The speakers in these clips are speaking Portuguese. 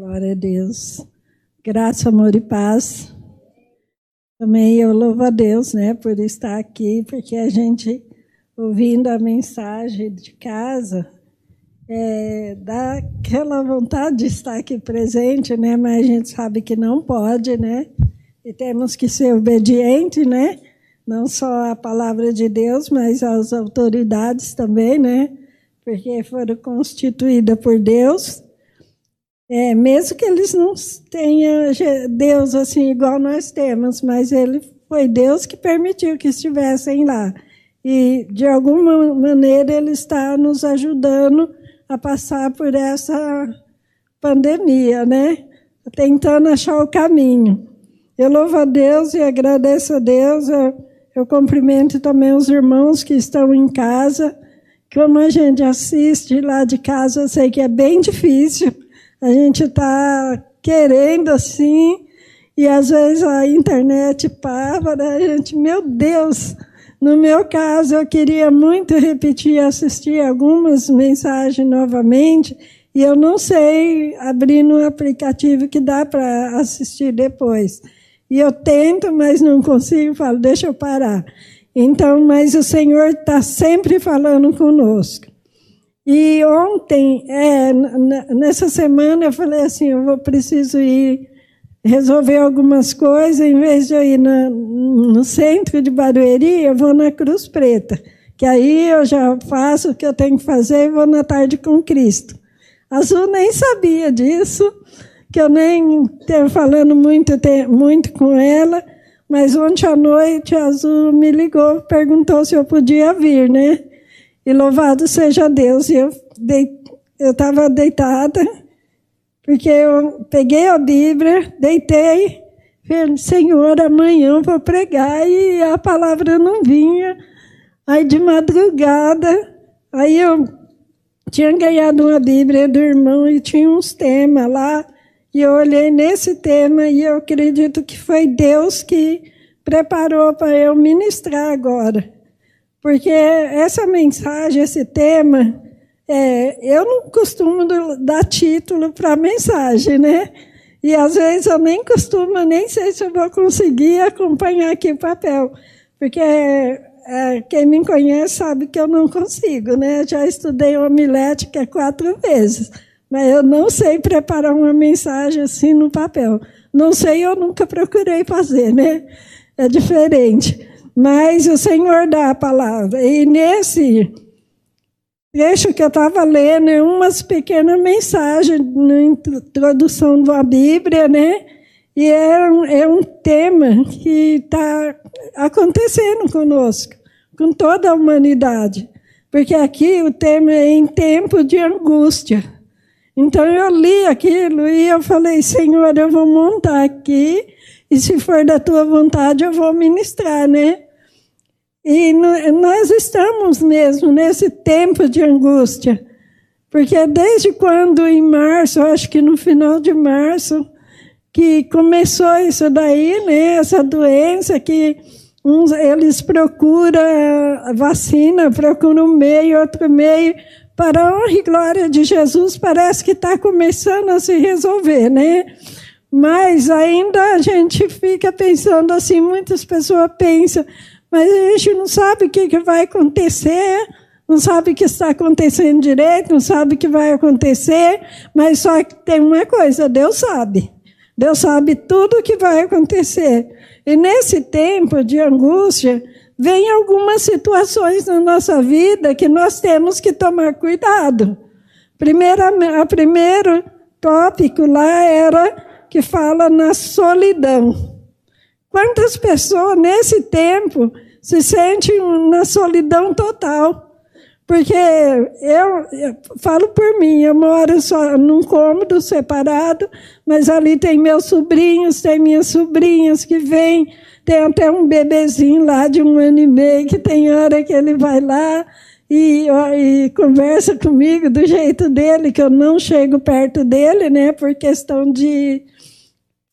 Glória a Deus. Graça, amor e paz. Também eu louvo a Deus, né, por estar aqui, porque a gente, ouvindo a mensagem de casa, é, dá aquela vontade de estar aqui presente, né, mas a gente sabe que não pode, né, e temos que ser obedientes, né, não só à palavra de Deus, mas às autoridades também, né, porque foram constituídas por Deus é, mesmo que eles não tenham Deus assim igual nós temos, mas ele foi Deus que permitiu que estivessem lá. E de alguma maneira ele está nos ajudando a passar por essa pandemia, né? Tentando achar o caminho. Eu louvo a Deus e agradeço a Deus. Eu, eu cumprimento também os irmãos que estão em casa. Como a gente assiste lá de casa, eu sei que é bem difícil a gente está querendo assim, e às vezes a internet para, né? a gente, meu Deus, no meu caso, eu queria muito repetir, assistir algumas mensagens novamente, e eu não sei abrir no aplicativo que dá para assistir depois. E eu tento, mas não consigo, falo, deixa eu parar. Então, mas o Senhor está sempre falando conosco. E ontem, é, nessa semana, eu falei assim: eu vou preciso ir resolver algumas coisas, em vez de eu ir na, no centro de Barueri, eu vou na Cruz Preta, que aí eu já faço o que eu tenho que fazer e vou na tarde com Cristo. Azul nem sabia disso, que eu nem tenho falando muito, muito com ela, mas ontem à noite a Azul me ligou, perguntou se eu podia vir, né? E louvado seja Deus. E eu estava deitada, porque eu peguei a Bíblia, deitei, falei, Senhor, amanhã eu vou pregar, e a palavra não vinha. Aí de madrugada, aí eu tinha ganhado uma Bíblia do irmão e tinha uns temas lá, e eu olhei nesse tema e eu acredito que foi Deus que preparou para eu ministrar agora. Porque essa mensagem, esse tema, é, eu não costumo dar título para a mensagem, né? E às vezes eu nem costumo, nem sei se eu vou conseguir acompanhar aqui o papel. Porque é, quem me conhece sabe que eu não consigo, né? Eu já estudei homilética quatro vezes, mas eu não sei preparar uma mensagem assim no papel. Não sei, eu nunca procurei fazer, né? É diferente. Mas o Senhor dá a palavra. E nesse trecho que eu estava lendo, é umas pequenas mensagens na introdução da Bíblia, né? E é um, é um tema que está acontecendo conosco, com toda a humanidade. Porque aqui o tema é em tempo de angústia. Então eu li aquilo e eu falei, Senhor, eu vou montar aqui e se for da tua vontade, eu vou ministrar, né? E nós estamos mesmo nesse tempo de angústia. Porque desde quando, em março, acho que no final de março, que começou isso daí, né? Essa doença que uns, eles procuram vacina, procuram um meio, outro meio. Para a honra e glória de Jesus, parece que está começando a se resolver, né? Mas ainda a gente fica pensando assim, muitas pessoas pensam, mas a gente não sabe o que, vai acontecer, não sabe o que está acontecendo direito, não sabe o que vai acontecer, mas só que tem uma coisa, Deus sabe. Deus sabe tudo o que vai acontecer. E nesse tempo de angústia, vem algumas situações na nossa vida que nós temos que tomar cuidado. Primeira, a primeiro tópico lá era que fala na solidão. Quantas pessoas nesse tempo se sentem na solidão total? Porque eu, eu, falo por mim, eu moro só num cômodo separado, mas ali tem meus sobrinhos, tem minhas sobrinhas que vêm, tem até um bebezinho lá de um ano e meio que tem hora que ele vai lá e, e conversa comigo do jeito dele, que eu não chego perto dele, né, por questão de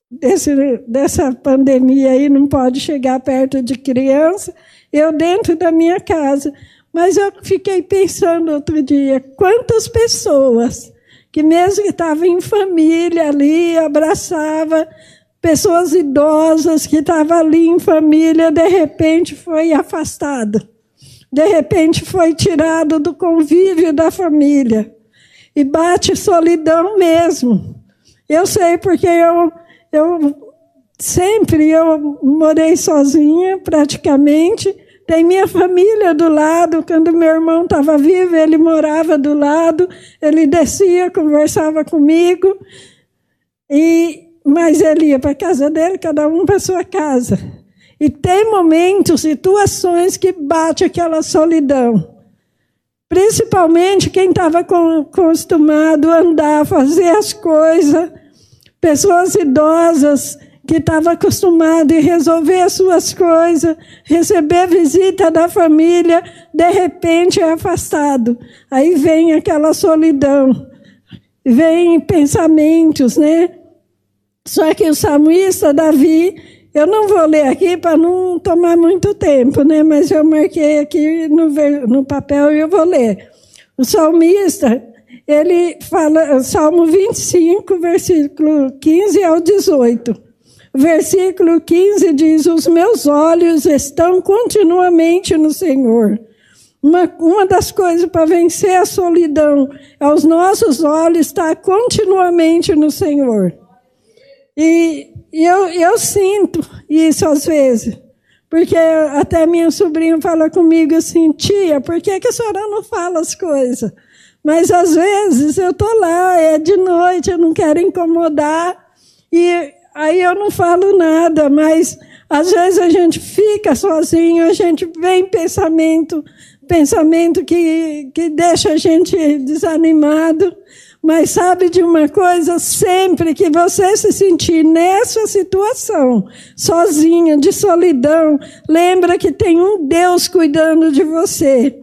desse, dessa pandemia aí, não pode chegar perto de criança, eu dentro da minha casa. Mas eu fiquei pensando outro dia, quantas pessoas que mesmo que estava em família ali, abraçava pessoas idosas que estavam ali em família, de repente foi afastado. De repente foi tirado do convívio da família. E bate solidão mesmo. Eu sei porque eu, eu sempre eu morei sozinha, praticamente, tem minha família do lado. Quando meu irmão estava vivo, ele morava do lado. Ele descia, conversava comigo. E mas ele ia para a casa dele, cada um para sua casa. E tem momentos, situações que bate aquela solidão. Principalmente quem estava acostumado a andar, fazer as coisas. Pessoas idosas que estava acostumado a resolver as suas coisas, receber visita da família, de repente é afastado. Aí vem aquela solidão, vem pensamentos, né? Só que o salmista Davi, eu não vou ler aqui para não tomar muito tempo, né? Mas eu marquei aqui no, no papel e eu vou ler. O salmista, ele fala, Salmo 25, versículo 15 ao 18. Versículo 15 diz: Os meus olhos estão continuamente no Senhor. Uma, uma das coisas para vencer a solidão é os nossos olhos estar continuamente no Senhor. E, eu, eu sinto isso às vezes. Porque até minha sobrinha fala comigo assim, tia, por que, que a senhora não fala as coisas? Mas às vezes eu estou lá, é de noite, eu não quero incomodar. E aí eu não falo nada, mas às vezes a gente fica sozinho, a gente vem pensamento, pensamento que, que deixa a gente desanimado. Mas sabe de uma coisa? Sempre que você se sentir nessa situação, sozinha, de solidão, lembra que tem um Deus cuidando de você.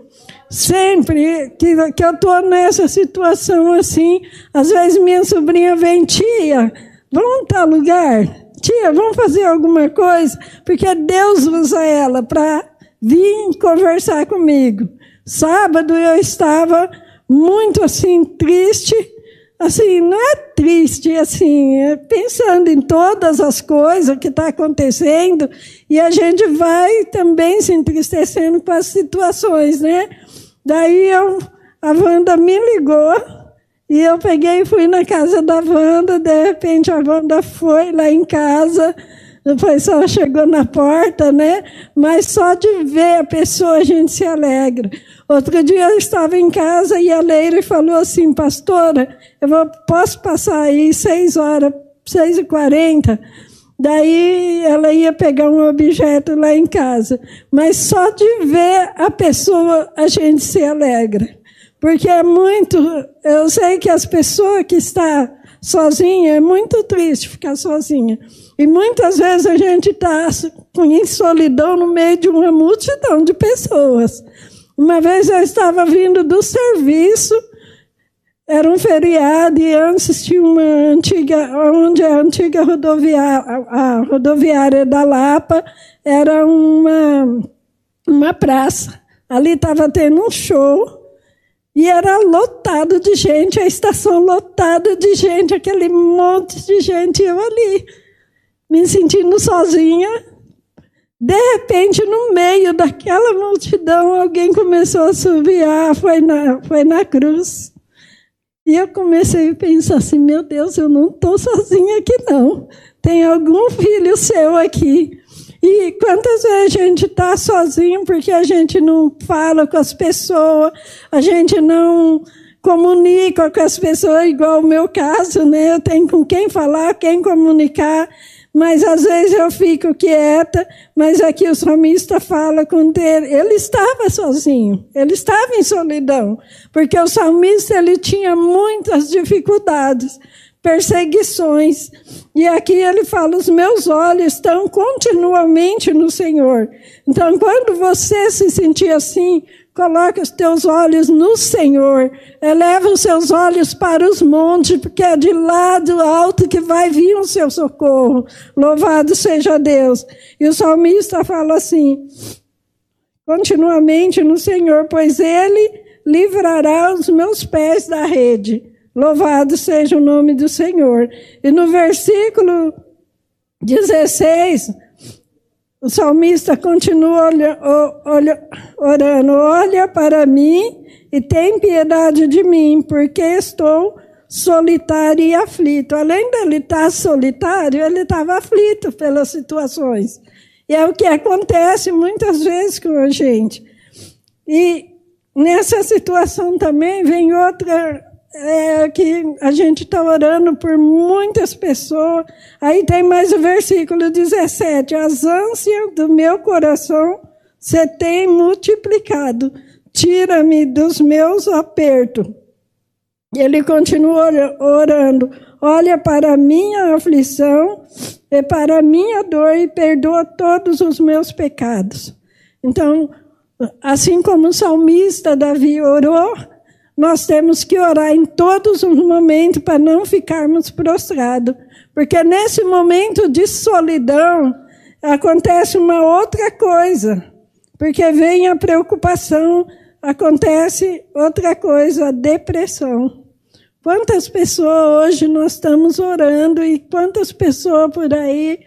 Sempre que, que eu estou nessa situação assim, às vezes minha sobrinha vem, tia, Vamos tal lugar? Tia, vamos fazer alguma coisa? Porque Deus usa ela para vir conversar comigo. Sábado eu estava muito assim, triste. Assim, não é triste, assim, é pensando em todas as coisas que está acontecendo e a gente vai também se entristecendo com as situações, né? Daí eu, a Wanda me ligou e eu peguei e fui na casa da Wanda, de repente a Wanda foi lá em casa, depois só chegou na porta, né? Mas só de ver a pessoa a gente se alegra. Outro dia eu estava em casa e a Leila falou assim, pastora, eu vou, posso passar aí seis horas, seis e quarenta? Daí ela ia pegar um objeto lá em casa. Mas só de ver a pessoa a gente se alegra. Porque é muito, eu sei que as pessoas que estão sozinha é muito triste ficar sozinha. E muitas vezes a gente está em solidão no meio de uma multidão de pessoas. Uma vez eu estava vindo do serviço, era um feriado e antes tinha uma antiga, onde a antiga rodoviária, a rodoviária da Lapa era uma, uma praça. Ali estava tendo um show e era lotado de gente, a estação lotada de gente, aquele monte de gente, eu ali, me sentindo sozinha. De repente, no meio daquela multidão, alguém começou a subiar, foi na, foi na cruz. E eu comecei a pensar assim: meu Deus, eu não estou sozinha aqui, não. Tem algum filho seu aqui. E quantas vezes a gente está sozinho porque a gente não fala com as pessoas, a gente não comunica com as pessoas, igual o meu caso, né? Eu tenho com quem falar, quem comunicar, mas às vezes eu fico quieta, mas aqui o salmista fala com ele, ele estava sozinho, ele estava em solidão, porque o salmista ele tinha muitas dificuldades, perseguições. E aqui ele fala: os meus olhos estão continuamente no Senhor. Então, quando você se sentir assim, coloque os teus olhos no Senhor. Eleva os seus olhos para os montes, porque é de lá do alto que vai vir o seu socorro. Louvado seja Deus. E o salmista fala assim: continuamente no Senhor, pois ele livrará os meus pés da rede Louvado seja o nome do Senhor. E no versículo 16, o salmista continua olha, olha, orando: Olha para mim e tem piedade de mim, porque estou solitário e aflito. Além dele estar solitário, ele estava aflito pelas situações. E é o que acontece muitas vezes com a gente. E nessa situação também vem outra é, que a gente está orando por muitas pessoas. Aí tem mais o versículo 17: As ânsias do meu coração você tem multiplicado, tira-me dos meus apertos. Ele continua orando: Olha para a minha aflição e para a minha dor e perdoa todos os meus pecados. Então, assim como o salmista Davi orou, nós temos que orar em todos os momentos para não ficarmos prostrados. Porque nesse momento de solidão acontece uma outra coisa. Porque vem a preocupação, acontece outra coisa, a depressão. Quantas pessoas hoje nós estamos orando e quantas pessoas por aí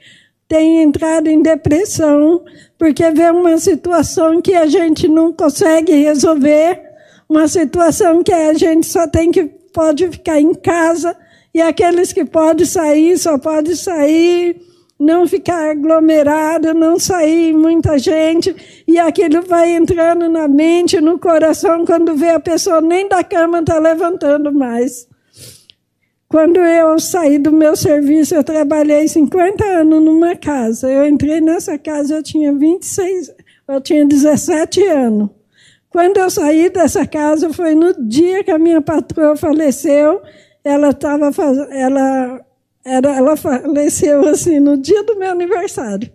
têm entrado em depressão porque vê uma situação que a gente não consegue resolver uma situação que a gente só tem que pode ficar em casa e aqueles que podem sair só podem sair, não ficar aglomerado, não sair muita gente e aquilo vai entrando na mente, no coração quando vê a pessoa nem da cama está levantando mais. Quando eu saí do meu serviço, eu trabalhei 50 anos numa casa. Eu entrei nessa casa, eu tinha 26, eu tinha 17 anos. Quando eu saí dessa casa, foi no dia que a minha patroa faleceu. Ela estava ela era, ela faleceu assim no dia do meu aniversário.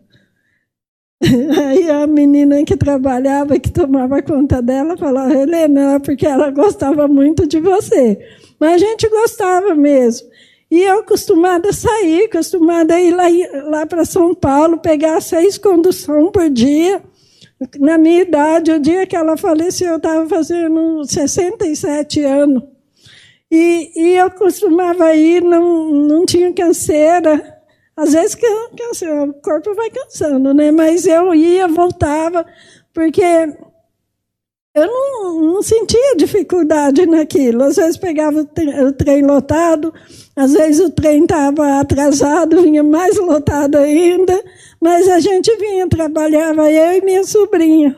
Aí a menina que trabalhava, que tomava conta dela, falava, Helena, porque ela gostava muito de você. Mas a gente gostava mesmo. E eu acostumada a sair, acostumada a ir lá, lá para São Paulo, pegar seis conduções por dia. Na minha idade, o dia que ela faleceu, eu estava fazendo 67 anos. E, e eu costumava ir, não, não tinha canseira. Às vezes canseira, o corpo vai cansando, né? Mas eu ia, voltava, porque eu não, não, sentia dificuldade naquilo. Às vezes pegava o trem lotado, às vezes o trem estava atrasado, vinha mais lotado ainda, mas a gente vinha, trabalhava eu e minha sobrinha.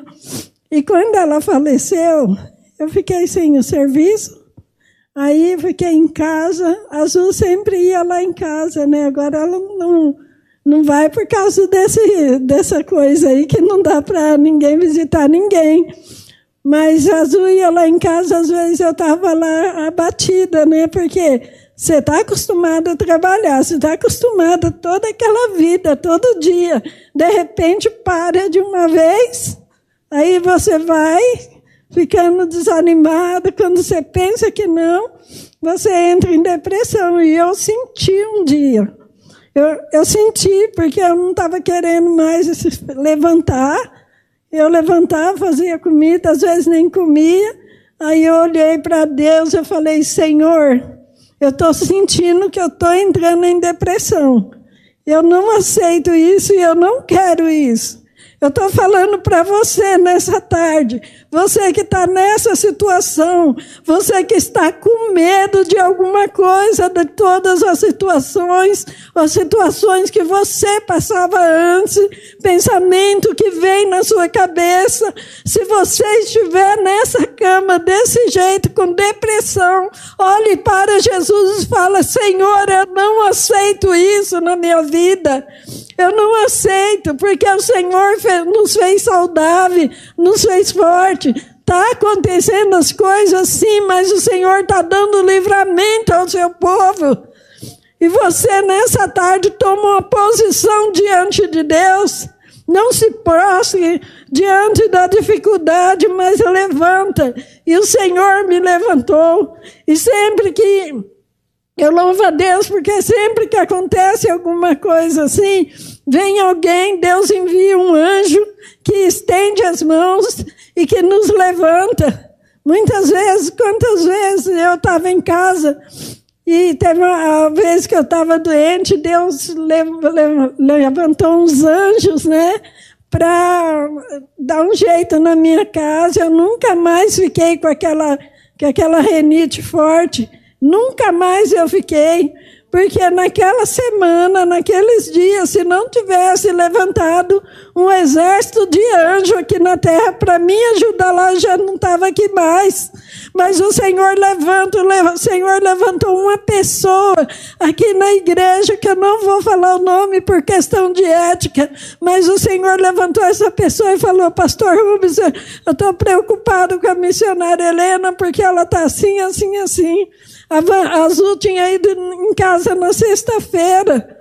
E quando ela faleceu, eu fiquei sem o serviço, aí fiquei em casa. A Azul sempre ia lá em casa, né? Agora ela não, não vai por causa desse, dessa coisa aí que não dá para ninguém visitar ninguém. Mas Azul ia lá em casa, às vezes eu estava lá abatida, né? Porque você está acostumado a trabalhar, você está acostumado toda aquela vida, todo dia. De repente para de uma vez, aí você vai ficando desanimado. Quando você pensa que não, você entra em depressão. E eu senti um dia. Eu, eu senti, porque eu não estava querendo mais levantar eu levantava, fazia comida, às vezes nem comia. Aí eu olhei para Deus e falei: Senhor, eu estou sentindo que eu estou entrando em depressão. Eu não aceito isso e eu não quero isso. Eu estou falando para você nessa tarde, você que está nessa situação, você que está com medo de alguma coisa, de todas as situações, as situações que você passava antes, pensamento que vem na sua cabeça. Se você estiver nessa cama desse jeito, com depressão, olhe para Jesus e fala: Senhor, eu não aceito isso na minha vida. Eu não aceito, porque o Senhor nos fez saudável, nos fez forte. Está acontecendo as coisas sim, mas o Senhor está dando livramento ao seu povo. E você, nessa tarde, toma uma posição diante de Deus. Não se prostre diante da dificuldade, mas levanta. E o Senhor me levantou. E sempre que eu louvo a Deus porque sempre que acontece alguma coisa assim, vem alguém, Deus envia um anjo que estende as mãos e que nos levanta. Muitas vezes, quantas vezes eu estava em casa e teve uma vez que eu estava doente, Deus levantou uns anjos, né? Para dar um jeito na minha casa. Eu nunca mais fiquei com aquela, com aquela renite forte. Nunca mais eu fiquei. Porque naquela semana, naqueles dias, se não tivesse levantado um exército de anjo aqui na terra para me ajudar lá, já não estava aqui mais. Mas o Senhor levanta, o Senhor levantou uma pessoa aqui na igreja, que eu não vou falar o nome por questão de ética, mas o Senhor levantou essa pessoa e falou, pastor Rubens, eu estou preocupado com a missionária Helena, porque ela está assim, assim, assim. A Azul tinha ido em casa na sexta-feira.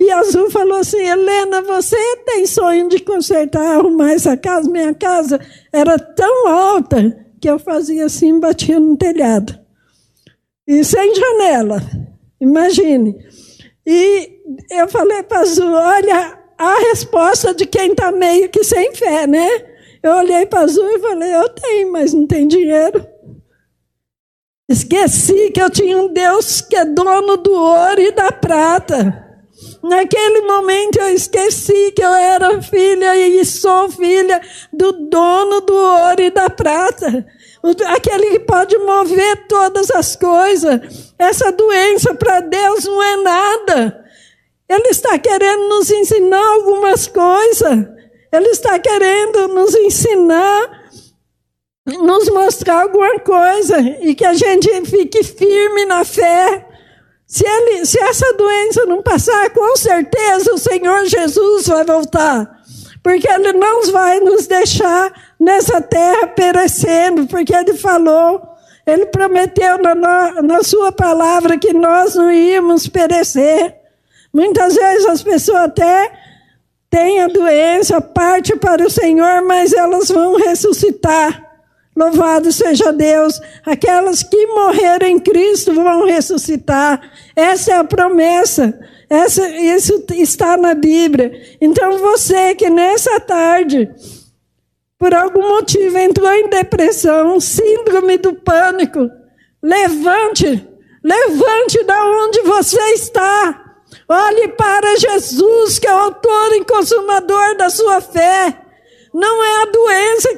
E a Azul falou assim: Helena, você tem sonho de consertar, arrumar essa casa? Minha casa era tão alta que eu fazia assim, batia no telhado. E sem janela, imagine. E eu falei para Azul: olha, a resposta de quem está meio que sem fé, né? Eu olhei para Azul e falei: eu tenho, mas não tem dinheiro. Esqueci que eu tinha um Deus que é dono do ouro e da prata. Naquele momento eu esqueci que eu era filha e sou filha do dono do ouro e da prata. Aquele que pode mover todas as coisas. Essa doença para Deus não é nada. Ele está querendo nos ensinar algumas coisas. Ele está querendo nos ensinar nos mostrar alguma coisa e que a gente fique firme na fé. Se, ele, se essa doença não passar, com certeza o Senhor Jesus vai voltar. Porque Ele não vai nos deixar nessa terra perecendo, porque Ele falou, Ele prometeu na, na Sua palavra que nós não íamos perecer. Muitas vezes as pessoas até têm a doença, parte para o Senhor, mas elas vão ressuscitar. Louvado seja Deus. Aquelas que morreram em Cristo vão ressuscitar. Essa é a promessa. Essa, isso está na Bíblia. Então você que nessa tarde, por algum motivo, entrou em depressão, síndrome do pânico, levante, levante da onde você está. Olhe para Jesus, que é o autor e consumador da sua fé. Não é a doença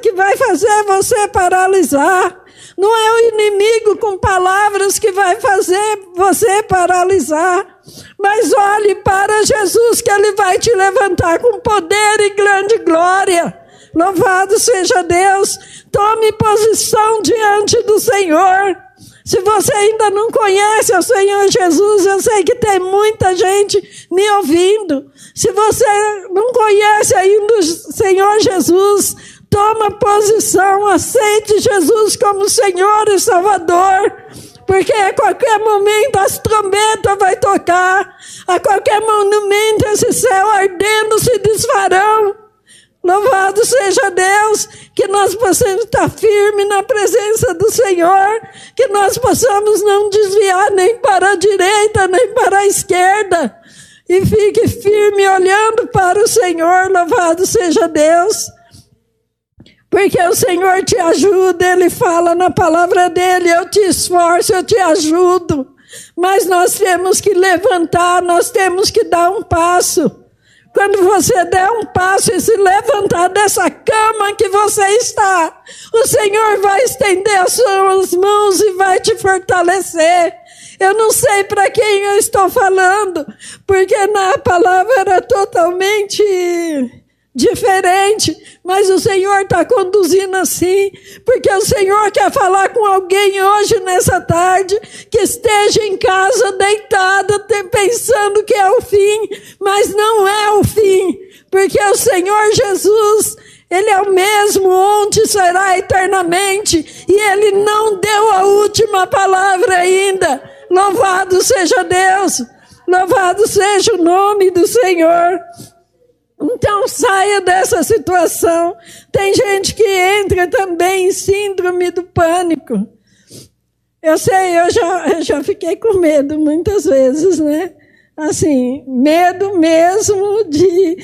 fazer você paralisar. Não é o inimigo com palavras que vai fazer você paralisar. Mas olhe para Jesus, que Ele vai te levantar com poder e grande glória. Louvado seja Deus. Tome posição diante do Senhor. Se você ainda não conhece o Senhor Jesus, eu sei que tem muita gente me ouvindo. Se você não conhece ainda o Senhor Jesus, toma posição, aceite Jesus como Senhor e Salvador. Porque a qualquer momento as trombetas vai tocar, a qualquer momento esse céu ardendo se desfarão. Louvado seja Deus, que nós possamos estar firmes na presença do Senhor, que nós possamos não desviar nem para a direita, nem para a esquerda, e fique firme olhando para o Senhor, louvado seja Deus. Porque o Senhor te ajuda, Ele fala na palavra dele: eu te esforço, eu te ajudo. Mas nós temos que levantar, nós temos que dar um passo. Quando você der um passo e se levantar dessa cama que você está, o Senhor vai estender as suas mãos e vai te fortalecer. Eu não sei para quem eu estou falando, porque na palavra era totalmente diferente, mas o Senhor está conduzindo assim, porque o Senhor quer falar com alguém hoje, nessa tarde, que esteja em casa deitada, pensando que é o fim, mas não é o fim, porque o Senhor Jesus, Ele é o mesmo, onde será eternamente, e Ele não deu a última palavra ainda. Louvado seja Deus, louvado seja o nome do Senhor. Então saia dessa situação. Tem gente que entra também em síndrome do pânico. Eu sei, eu já, eu já fiquei com medo muitas vezes, né? Assim, medo mesmo de.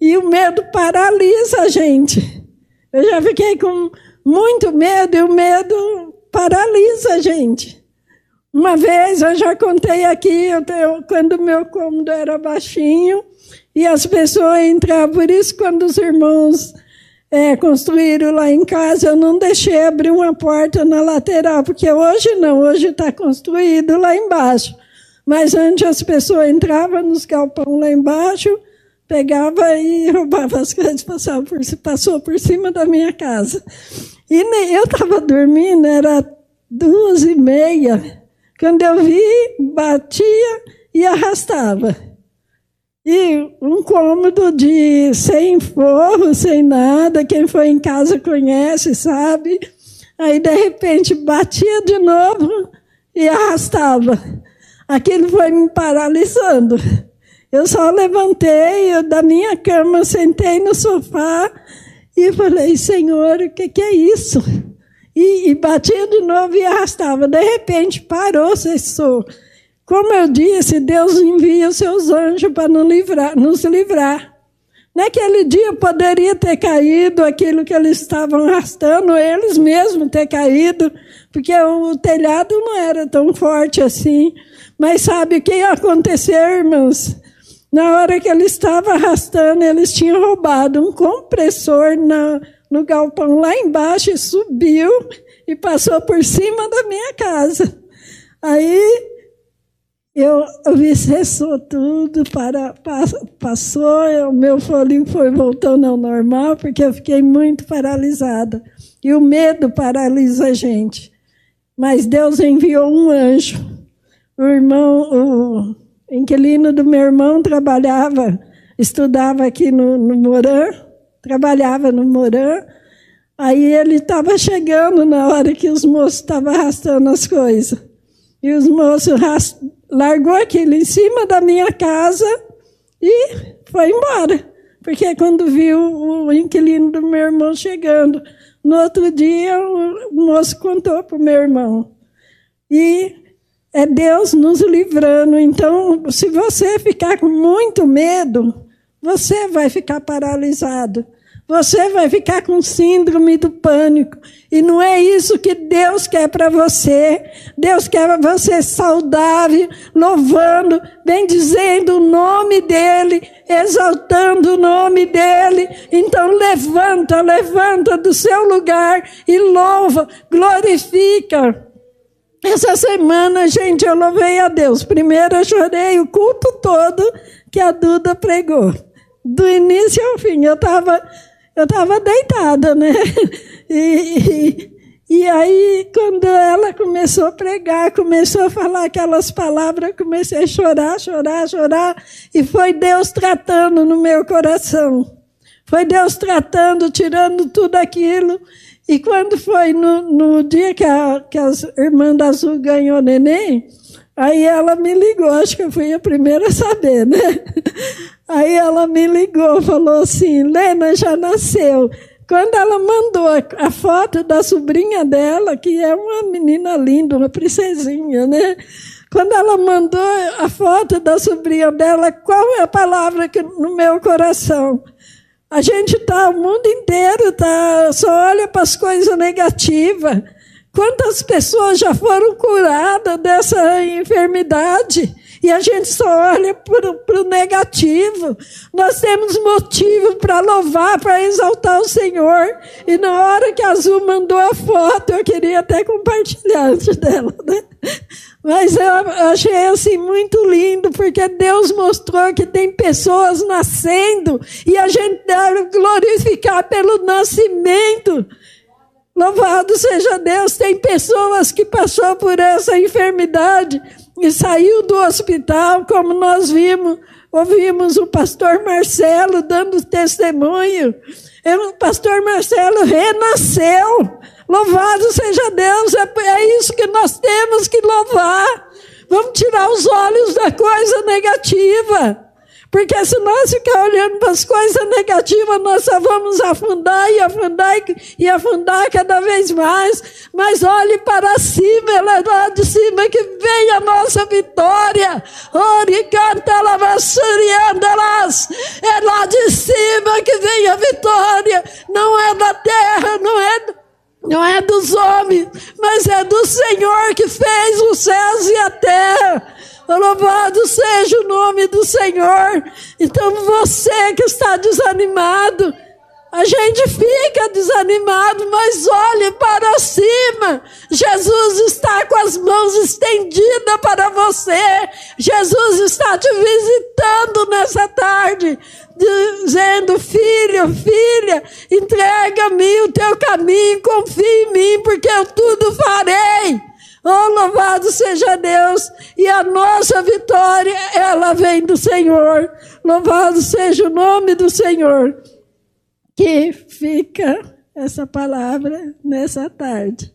E o medo paralisa a gente. Eu já fiquei com muito medo, e o medo paralisa a gente. Uma vez, eu já contei aqui, eu, eu, quando meu cômodo era baixinho, e as pessoas entravam, por isso quando os irmãos é, construíram lá em casa, eu não deixei abrir uma porta na lateral, porque hoje não, hoje está construído lá embaixo. Mas antes as pessoas entravam nos galpões lá embaixo, pegava e roubava as coisas, passava por, passou por cima da minha casa. E eu estava dormindo, era duas e meia. Quando eu vi, batia e arrastava. E um cômodo de sem forro, sem nada, quem foi em casa conhece, sabe? Aí, de repente, batia de novo e arrastava. Aquilo foi me paralisando. Eu só levantei eu, da minha cama, sentei no sofá e falei, Senhor, o que, que é isso? E, e batia de novo e arrastava. De repente, parou, cessou. Como eu disse, Deus envia os seus anjos para nos livrar, nos livrar. Naquele dia poderia ter caído aquilo que eles estavam arrastando, eles mesmos ter caído, porque o telhado não era tão forte assim. Mas sabe o que aconteceu, irmãos? Na hora que ele estava arrastando, eles tinham roubado um compressor na, no galpão lá embaixo e subiu e passou por cima da minha casa. Aí eu, vi, cessou tudo, para, passou, o meu folinho foi voltando ao normal, porque eu fiquei muito paralisada. E o medo paralisa a gente. Mas Deus enviou um anjo. O irmão, o inquilino do meu irmão trabalhava, estudava aqui no, no Morã, trabalhava no Morã. Aí ele estava chegando na hora que os moços estavam arrastando as coisas. E os moços largou aquilo em cima da minha casa e foi embora. Porque quando viu o inquilino do meu irmão chegando, no outro dia o moço contou para o meu irmão. E é Deus nos livrando. Então, se você ficar com muito medo, você vai ficar paralisado. Você vai ficar com síndrome do pânico. E não é isso que Deus quer para você. Deus quer você saudável, louvando, bendizendo o nome dEle, exaltando o nome dEle. Então levanta, levanta do seu lugar e louva, glorifica. Essa semana, gente, eu louvei a Deus. Primeiro eu chorei o culto todo que a Duda pregou. Do início ao fim. Eu estava eu estava deitada, né? E, e, aí, quando ela começou a pregar, começou a falar aquelas palavras, comecei a chorar, chorar, chorar, e foi Deus tratando no meu coração. Foi Deus tratando, tirando tudo aquilo. E quando foi no, no dia que, a, que as irmãs da Azul ganhou neném, aí ela me ligou, acho que eu fui a primeira a saber, né? Aí ela me ligou, falou assim: Lena já nasceu. Quando ela mandou a, foto da sobrinha dela, que é uma menina linda, uma princesinha, né? Quando ela mandou a foto da sobrinha dela, qual é a palavra que no meu coração? A gente tá, o mundo inteiro tá, só olha para as coisas negativas. Quantas pessoas já foram curadas dessa enfermidade? E a gente só olha para o negativo. Nós temos motivo para louvar, para exaltar o Senhor. E na hora que a Azul mandou a foto, eu queria até compartilhar antes dela, né? Mas eu achei assim muito lindo, porque Deus mostrou que tem pessoas nascendo e a gente deve glorificar pelo nascimento. Louvado seja Deus, tem pessoas que passou por essa enfermidade e saiu do hospital, como nós vimos, ouvimos o pastor Marcelo dando testemunho. O pastor Marcelo renasceu. Louvado seja Deus, é, é isso que nós temos que louvar. Vamos tirar os olhos da coisa negativa. Porque se nós ficar olhando para as coisas negativas, nós só vamos afundar e afundar e afundar cada vez mais. Mas olhe para cima, é lá de cima que vem a nossa vitória. Ore, canta, lavassuriandalas. É lá de cima que vem a vitória. Não é da terra, não é não é dos homens, mas é do Senhor que fez os céus e a terra. Louvado seja o nome do Senhor. Então você que está desanimado, a gente fica desanimado, mas olhe para cima. Jesus está com as mãos estendidas para você. Jesus está te visitando nessa tarde, dizendo: Filho, filha, entrega-me o teu caminho, confia em mim, porque eu tudo farei. Oh, louvado seja Deus! E a nossa vitória, ela vem do Senhor. Louvado seja o nome do Senhor que fica essa palavra nessa tarde.